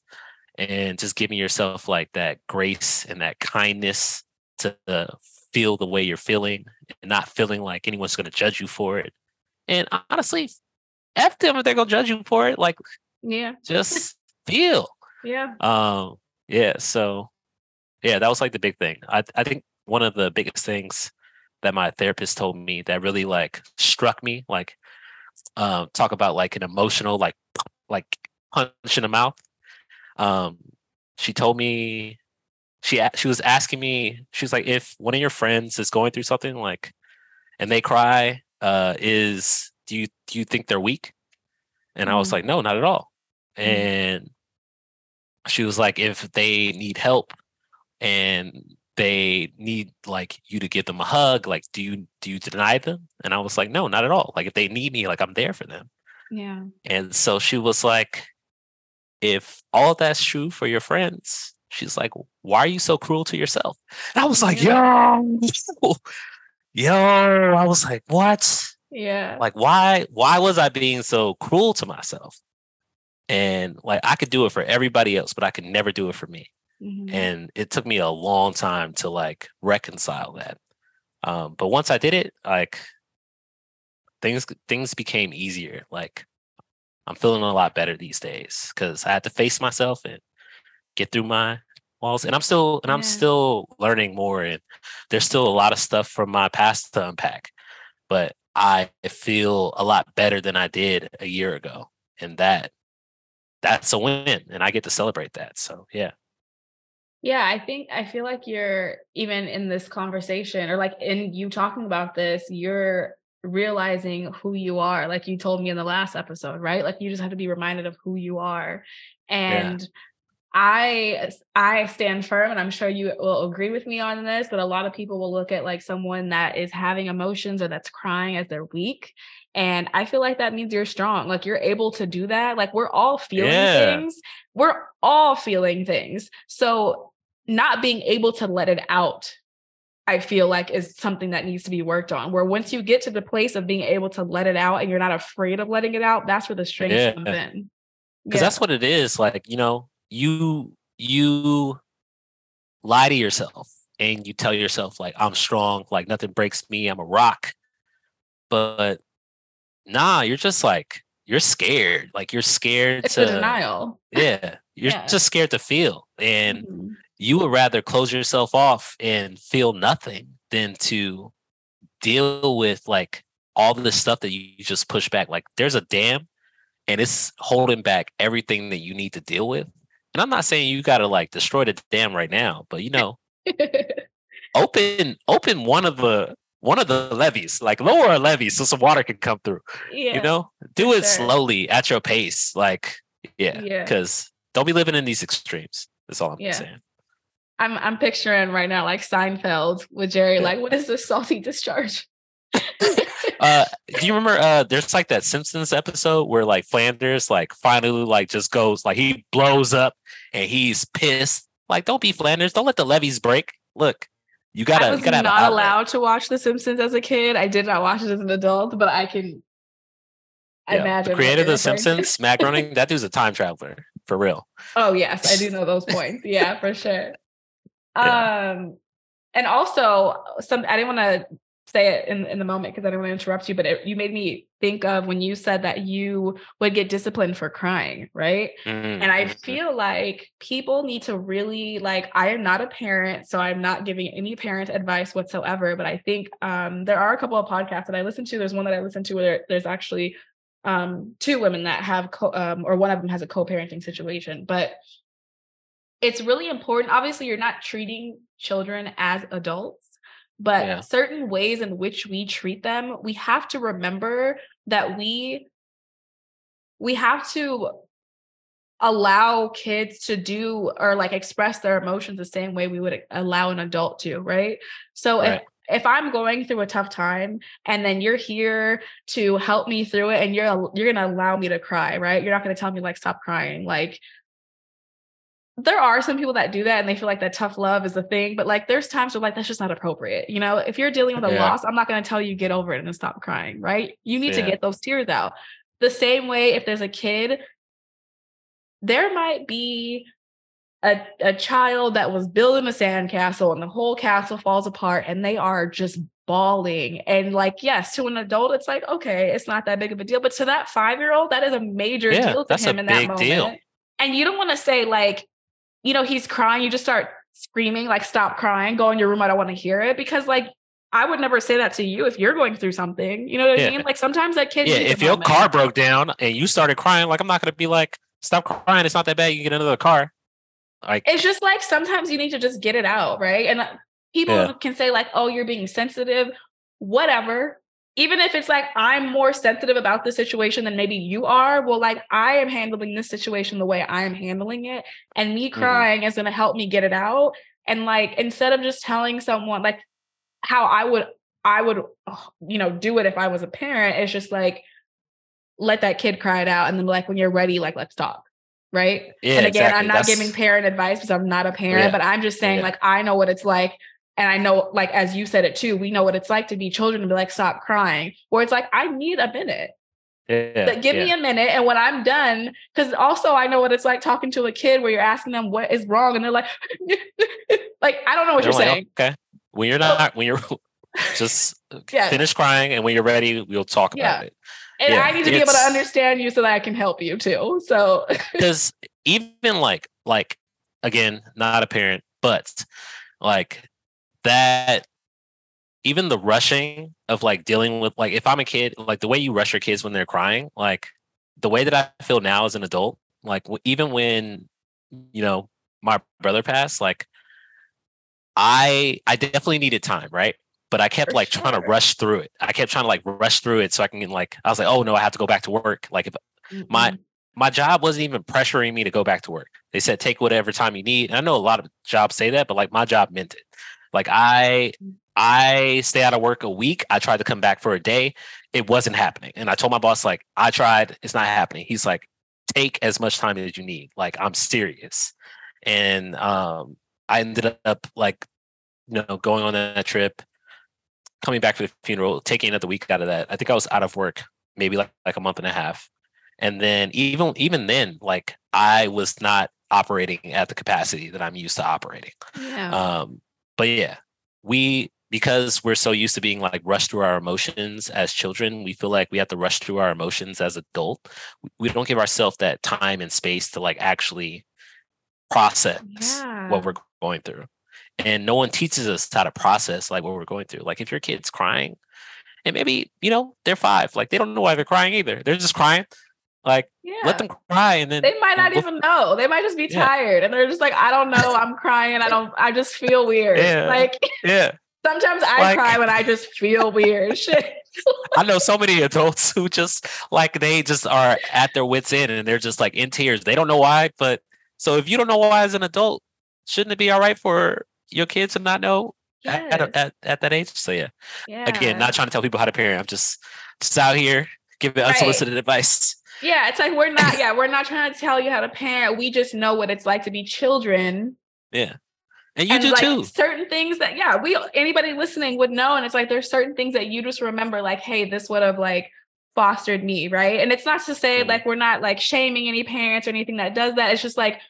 and just giving yourself like that grace and that kindness to feel the way you're feeling and not feeling like anyone's going to judge you for it and honestly f them if they're going to judge you for it like Yeah. just feel Yeah. um, yeah, so yeah, that was like the big thing. I I think one of the biggest things that my therapist told me that really like struck me, like um talk about like an emotional like like punch in the mouth. Um she told me she she was asking me, she was like, if one of your friends is going through something like and they cry, uh, is do you do you think they're weak? And I was Mhm. like, no, not at all. Mhm. And she was like, if they need help and they need like you to give them a hug, like do you do you deny them? And I was like, no, not at all. Like if they need me, like I'm there for them. Yeah. And so she was like, if all that's true for your friends, she's like, why are you so cruel to yourself? And I was like, yo, yo, I was like, what? Yeah. Like, why, why was I being so cruel to myself? And like, I could do it for everybody else, but I could never do it for me. Mhm. And it took me a long time to like reconcile that. Um, but once I did it, like things things became easier. Like I'm feeling a lot better these days because I had to face myself and get through my walls. And I'm still and I'm Yeah. still learning more. And there's still a lot of stuff from my past to unpack. But I feel a lot better than I did a year ago. And that that's a win. And I get to celebrate that. So yeah. Yeah, I think I feel like you're even in this conversation or like in you talking about this, you're realizing who you are. Like you told me in the last episode, right? Like you just have to be reminded of who you are. And I I stand firm and I'm sure you will agree with me on this, but a lot of people will look at like someone that is having emotions or that's crying as they're weak. And I feel like that means you're strong. Like you're able to do that. Like we're all feeling Yeah. things. We're all feeling things. So not being able to let it out, I feel like is something that needs to be worked on. Where once you get to the place of being able to let it out and you're not afraid of letting it out, that's where the strength Yeah. comes in. because that's what it is like you know you you lie to yourself and you tell yourself like i'm strong like nothing breaks me i'm a rock but nah you're just like you're scared like you're scared it's to denial. yeah you're Yeah. just scared to feel and Mhm. You would rather close yourself off and feel nothing than to deal with like all the stuff that you just push back. Like there's a dam and it's holding back everything that you need to deal with. And I'm not saying you gotta like destroy the dam right now, but you know, open open one of the one of the levees, like lower a levee so some water can come through. yeah. You know? Do it sure. slowly at your pace. Like, yeah. Yeah. Because don't be living in these extremes. That's all I'm Yeah. saying. I'm I'm picturing right now like Seinfeld with Jerry, like, what is this salty discharge? uh do you remember uh there's like that simpsons episode where like flanders like finally like just goes like he blows up and he's pissed like don't be flanders don't let the levees break look you gotta I was gotta not allowed to watch The Simpsons as a kid. I did not watch it as an adult, but I can Yeah, imagine. the creator of the simpsons matt groening that dude's a time traveler for real Oh yes, I do know those points. Yeah, for sure. Yeah. Um, and also some I didn't want to say it in, in the moment because I don't want to interrupt you, but it, you made me think of when you said that you would get disciplined for crying, right? Mm-hmm. And I feel like people need to really like I am not a parent, so I'm not giving any parent advice whatsoever, but I think um, there are a couple of podcasts that I listen to. There's one that I listen to where there's actually um, two women that have co- um, or one of them has a co-parenting situation, but it's really important. Obviously, you're not treating children as adults but yeah. certain ways in which we treat them we have to remember that we we have to allow kids to do or like express their emotions the same way we would allow an adult to right so right. if if i'm going through a tough time and then you're here to help me through it and you're you're going to allow me to cry right you're not going to tell me like stop crying like there are some people that do that and they feel like that tough love is the thing, but like there's times where like that's just not appropriate. You know, if you're dealing with a yeah. loss, I'm not going to tell you get over it and stop crying, right? You need yeah. to get those tears out. The same way if there's a kid, there might be a, a child that was building a sandcastle and the whole castle falls apart and they are just bawling. And like, yes, to an adult, it's like, okay, it's not that big of a deal. But to that five year old, that is a major yeah, deal to him in that moment. Deal. And you don't want to say, like, you know, he's crying, you just start screaming, like, stop crying, go in your room. I don't want to hear it. Because, like, I would never say that to you if you're going through something. You know what yeah. I mean? Like, sometimes that kid. Yeah. If your moment. car broke down and you started crying, like, I'm not going to be like, stop crying. It's not that bad. You get another car. Like, it's just like sometimes you need to just get it out. Right. And uh, people yeah. can say, like, oh, you're being sensitive, whatever even if it's like I'm more sensitive about the situation than maybe you are, well, like I am handling this situation the way I am handling it. And me mm-hmm. crying mm-hmm. is going to help me get it out. And like, instead of just telling someone like how I would, I would, you know, do it if I was a parent, it's just like, let that kid cry it out. And then like, when you're ready, like, let's talk. Right. Yeah, and again, exactly. I'm not That's... giving parent advice because I'm not a parent, yeah. but I'm just saying, yeah. like, I know what it's like and I know, like, as you said it too, we know what it's like to be children and be like, stop crying. Or it's like, I need a minute. Yeah, like, give yeah. me a minute. And when I'm done, because also I know what it's like talking to a kid where you're asking them what is wrong. And they're like, like, I don't know what you're, you're like, saying. Oh, okay. When you're not, when you're just uh, yeah. finish crying and when you're ready, we'll talk about it. And I need to be able to understand you so that I can help you too. So, because even like, like, again, not a parent, but like that even the rushing of like dealing with like if I'm a kid, like the way you rush your kids when they're crying, like the way that I feel now as an adult, like even when you know my brother passed, like I I definitely needed time, right? But I kept For like sure. trying to rush through it. I kept trying to like rush through it so I can like I was like, oh no, I have to go back to work. Like if mm-hmm. my my job wasn't even pressuring me to go back to work. They said take whatever time you need. And I know a lot of jobs say that, but like my job meant it. Like I I stay out of work a week. I tried to come back for a day. It wasn't happening. And I told my boss, like, I tried, it's not happening. He's like, take as much time as you need. Like, I'm serious. And um, I ended up like, you know, going on that trip, coming back for the funeral, taking another week out of that. I think I was out of work maybe like, like a month and a half. And then even even then, like I was not operating at the capacity that I'm used to operating. Yeah. Um, but yeah, we because we're so used to being like rushed through our emotions as children, we feel like we have to rush through our emotions as adult. We don't give ourselves that time and space to like actually process yeah. what we're going through. And no one teaches us how to process like what we're going through. Like if your kid's crying, and maybe, you know, they're five, like they don't know why they're crying either. They're just crying. Like, yeah. let them cry, and then they might not even know. They might just be yeah. tired, and they're just like, "I don't know. I'm crying. I don't. I just feel weird." Yeah. Like, yeah. Sometimes I like, cry when I just feel weird. Shit. I know so many adults who just like they just are at their wits end, and they're just like in tears. They don't know why, but so if you don't know why as an adult, shouldn't it be all right for your kids to not know yes. at, at, at, that age? So yeah. yeah. Again, not trying to tell people how to parent. I'm just just out here giving unsolicited advice. Yeah, it's like we're not, yeah, we're not trying to tell you how to parent. We just know what it's like to be children. Yeah. And you and do like too. Certain things that, yeah, we anybody listening would know. And it's like there's certain things that you just remember, like, hey, this would have like fostered me, right? And it's not to say mm-hmm. like we're not like shaming any parents or anything that does that. It's just like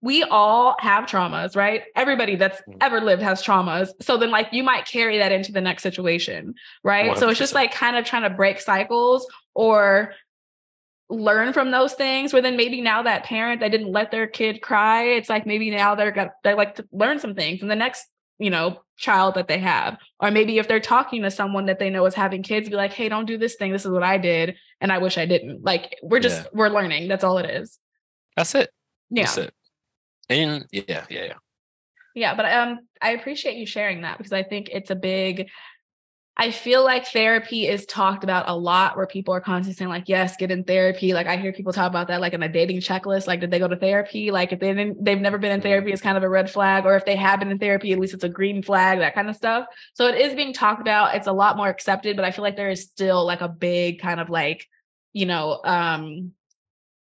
we all have traumas, right? Everybody that's Mm. ever lived has traumas. So then, like, you might carry that into the next situation, right? So it's just like kind of trying to break cycles or learn from those things. Where then maybe now that parent that didn't let their kid cry, it's like maybe now they're got they like to learn some things in the next, you know, child that they have. Or maybe if they're talking to someone that they know is having kids, be like, hey, don't do this thing. This is what I did, and I wish I didn't. Like, we're just Yeah. we're learning. That's all it is. That's it. Yeah. That's it. And yeah, yeah, yeah. Yeah, but um I appreciate you sharing that because I think it's a big I feel like therapy is talked about a lot where people are constantly saying like yes, get in therapy. Like I hear people talk about that like in a dating checklist like did they go to therapy? Like if they didn't they've never been in Mhm. therapy it's kind of a red flag or if they have been in therapy at least it's a green flag, that kind of stuff. So it is being talked about. It's a lot more accepted, but I feel like there is still like a big kind of like, you know, um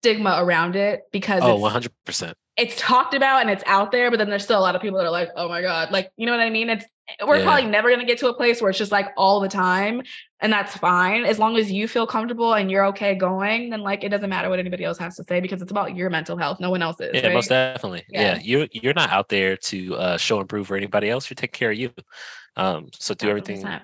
stigma around it because Oh, one hundred percent. It's talked about and it's out there, but then there's still a lot of people that are like, oh my God, like, you know what I mean? It's, we're Yeah. probably never going to get to a place where it's just like all the time. And that's fine. As long as you feel comfortable and you're okay going, then like, it doesn't matter what anybody else has to say because it's about your mental health. No one else's. Yeah, right? most definitely. Yeah. Yeah. you're you're not out there to uh, show and prove for anybody else. You're taking care of you. Um, so do everything 100%.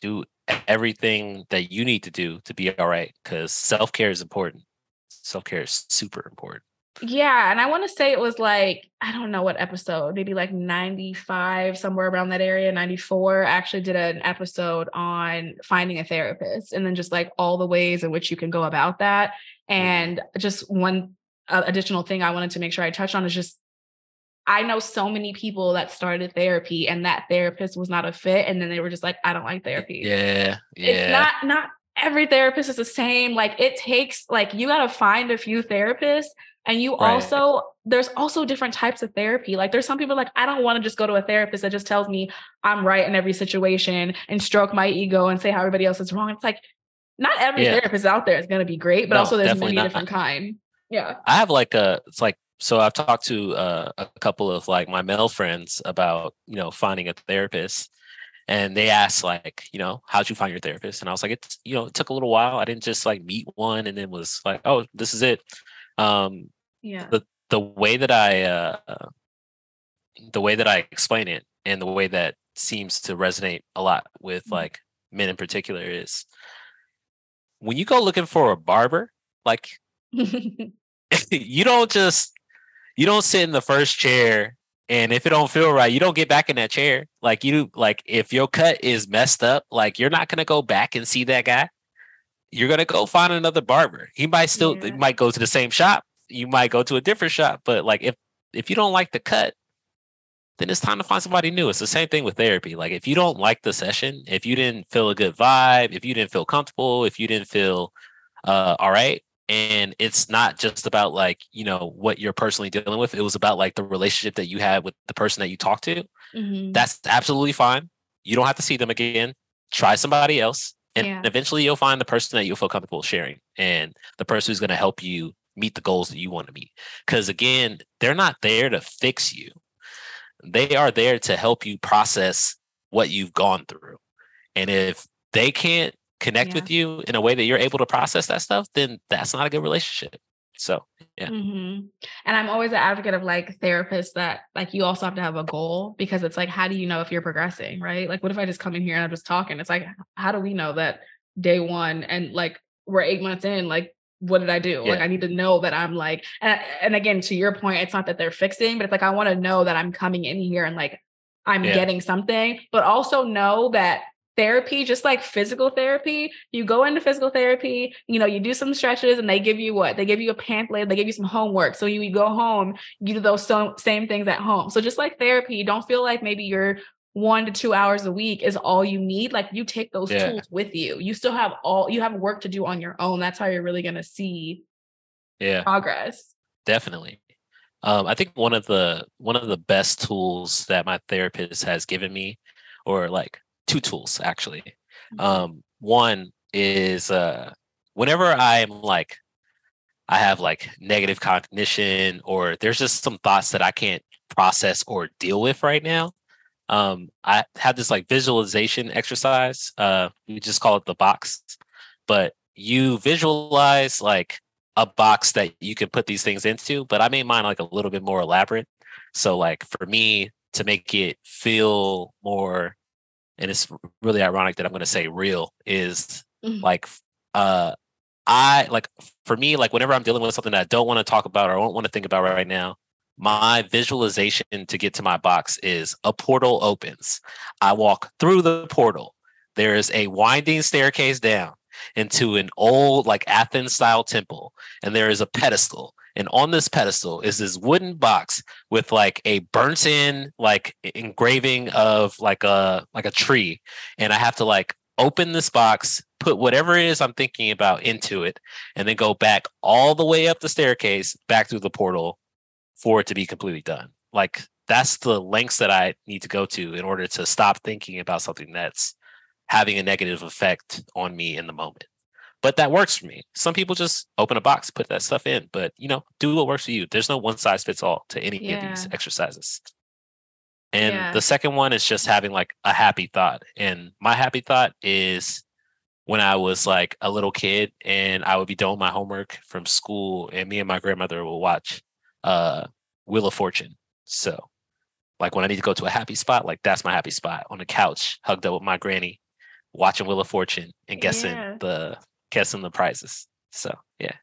do everything that you need to do to be all right because self care is important. Self care is super important. Yeah. And I want to say it was like, I don't know what episode, maybe like 95, somewhere around that area, 94. I actually did an episode on finding a therapist and then just like all the ways in which you can go about that. And just one uh, additional thing I wanted to make sure I touched on is just I know so many people that started therapy and that therapist was not a fit. And then they were just like, I don't like therapy Yeah, yeah. it's not not every therapist is the same like it takes like you got to find a few therapists and you Right. also there's also different types of therapy like there's some people like i don't want to just go to a therapist that just tells me i'm right in every situation and stroke my ego and say how everybody else is wrong it's like not every Yeah. therapist out there is going to be great but No, also there's many not. different kind yeah I have like a it's like so I've talked to uh, a couple of like my male friends about you know finding a therapist, and they asked like you know how'd you find your therapist, and I was like it's you know it took a little while. I didn't just like meet one and then was like oh this is it. Um, yeah the way that I uh, the way that I explain it and the way that seems to resonate a lot with Mhm. like men in particular is when you go looking for a barber like you don't just you don't sit in the first chair and if it don't feel right you don't get back in that chair like you like if your cut is messed up like you're not going to go back and see that guy you're going to go find another barber he might still Yeah. might go to the same shop you might go to a different shop but like if if you don't like the cut then it's time to find somebody new it's the same thing with therapy like if you don't like the session if you didn't feel a good vibe if you didn't feel comfortable if you didn't feel uh all right and it's not just about like you know what you're personally dealing with it was about like the relationship that you had with the person that you talked to Mhm. that's absolutely fine you don't have to see them again try somebody else and Yeah. eventually you'll find the person that you'll feel comfortable sharing and the person who's going to help you meet the goals that you want to meet because again they're not there to fix you they are there to help you process what you've gone through and if they can't connect Yeah. with you in a way that you're able to process that stuff then that's not a good relationship so Yeah. hmm And I'm always an advocate of like therapists that like you also have to have a goal because it's like, how do you know if you're progressing, right? Like, what if I just come in here and I'm just talking? It's like, how do we know that day one and like we're eight months in, like, what did I do? Like, I need to know that I'm like, and, and again, to your point, it's not that they're fixing, but it's like, I want to know that I'm coming in here and like I'm Yeah. getting something, but also know that therapy, just like physical therapy, you go into physical therapy, you know, you do some stretches and they give you what? They give you a pamphlet, they give you some homework. So you, you go home, you do those so, same things at home. So just like therapy, don't feel like maybe your one to two hours a week is all you need. Like you take those Yeah. tools with you. You still have all, you have work to do on your own. That's how you're really going to see yeah progress. definitely um, i think one of the one of the best tools that my therapist has given me or like two tools actually um, one is uh, whenever i'm like i have like negative cognition or there's just some thoughts that i can't process or deal with right now um, i have this like visualization exercise uh, we just call it the box but you visualize like a box that you can put these things into, but I made mine like a little bit more elaborate. So like for me to make it feel more and it's really ironic that I'm going to say real is mm-hmm. like uh I like for me like whenever I'm dealing with something that I don't want to talk about or I don't want to think about right now my visualization to get to my box is a portal opens. I walk through the portal. There is a winding staircase down into an old like Athens style temple and there is a pedestal and on this pedestal is this wooden box with like a burnt in like engraving of like a like a tree and I have to like open this box put whatever it is I'm thinking about into it and then go back all the way up the staircase back through the portal for it to be completely done like that's the lengths that I need to go to in order to stop thinking about something that's having a negative effect on me in the moment. But that works for me. Some people just open a box, put that stuff in, but you know, do what works for you. There's no one size fits all to any yeah. of these exercises. And yeah. the second one is just having like a happy thought. And my happy thought is when I was like a little kid and I would be doing my homework from school and me and my grandmother would watch uh Wheel of Fortune. So like when I need to go to a happy spot, like that's my happy spot on the couch, hugged up with my granny, watching Wheel of Fortune and guessing yeah. the guessing the prizes. So yeah.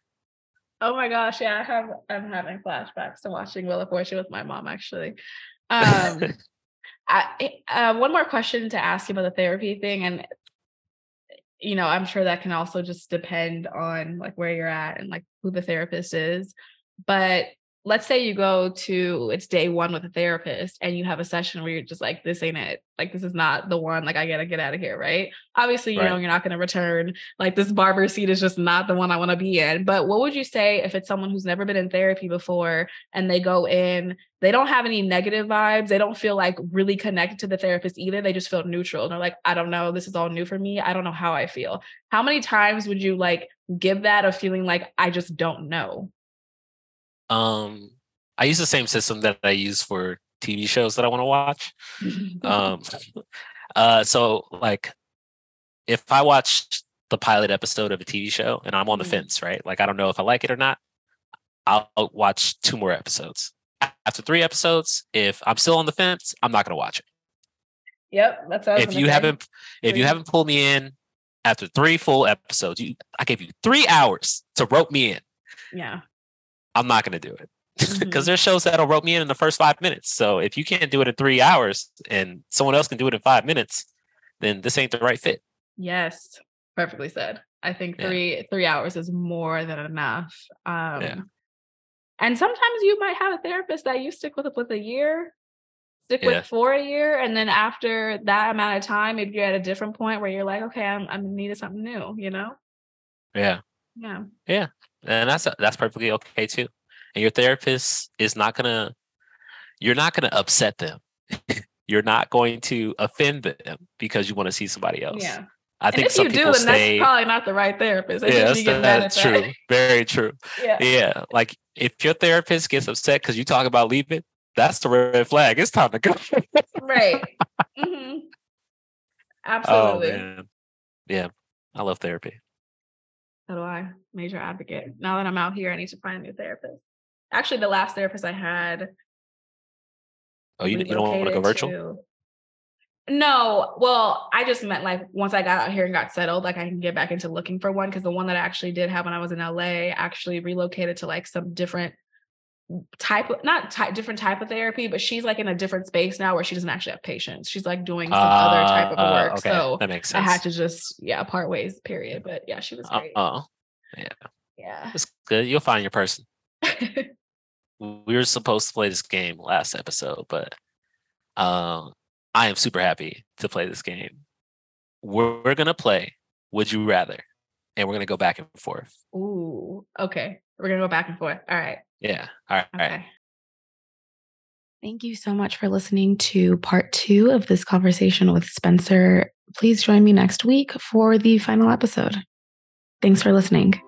Oh my gosh, yeah, I have I'm having flashbacks to watching Wheel of Fortune with my mom actually. Um I, uh, one more question to ask you about the therapy thing and you know i'm sure that can also just depend on like where you're at and like who the therapist is but let's say you go to it's day one with a therapist and you have a session where you're just like this ain't it. Like this is not the one. Like i gotta get out of here right? Obviously you right. know you're not going to return. Like this barber seat is just not the one i want to be in. But what would you say if it's someone who's never been in therapy before and they go in they don't have any negative vibes they don't feel like really connected to the therapist either they just feel neutral and they're like i don't know this is all new for me i don't know how i feel. How many times would you like give that a feeling like i just don't know um, I use the same system that I use for TV shows that I want to watch. um, uh, so like, if I watch the pilot episode of a TV show and I'm on the mm-hmm. fence, right? Like I don't know if I like it or not. I'll watch two more episodes. After three episodes, if I'm still on the fence, I'm not going to watch it. Yep, that's if you haven't if you haven't pulled me in after three full episodes, you I gave you three hours to rope me in. Yeah. I'm not going to do it because mm-hmm. there's shows that'll rope me in in the first five minutes. So if you can't do it in three hours and someone else can do it in five minutes, then this ain't the right fit. Yes, perfectly said. I think three yeah. three hours is more than enough. Um, yeah. And sometimes you might have a therapist that you stick with with a year, stick yeah. with for a year, and then after that amount of time, maybe you're at a different point where you're like, okay, I'm I'm needed something new. You know? Yeah. Yeah. Yeah and that's that's perfectly okay too. And your therapist is not gonna, you're not gonna upset them. you're not going to offend them because you want to see somebody else. Yeah. I and think if you do, then stay, that's probably not the right therapist. yeah, that's, that's true. That. Very true. Yeah. Yeah. Like if your therapist gets upset because you talk about leaving, that's the red flag. It's time to go. right. Mm-hmm. Oh, Absolutely. Oh, man. Yeah. I love therapy. So do I. Major advocate. Now that I'm out here, I need to find a new therapist. Actually, the last therapist I had. Oh, you, you don't want to go virtual? To, no, well, I just meant like once I got out here and got settled, like I can get back into looking for one because the one that I actually did have when I was in LA actually relocated to like some different type of not type different type of therapy, but she's like in a different space now where she doesn't actually have patients. She's like doing some uh, other type of uh, work. Okay. So that makes sense. I had to just yeah part ways. Period. But yeah, she was great. Oh, yeah, yeah, it's good. You'll find your person. we were supposed to play this game last episode, but um, I am super happy to play this game. We're, we're gonna play. Would you rather? And we're gonna go back and forth. Ooh, okay. We're gonna go back and forth. All right. Yeah. All right. Okay. All right. Thank you so much for listening to part two of this conversation with Spencer. Please join me next week for the final episode. Thanks for listening.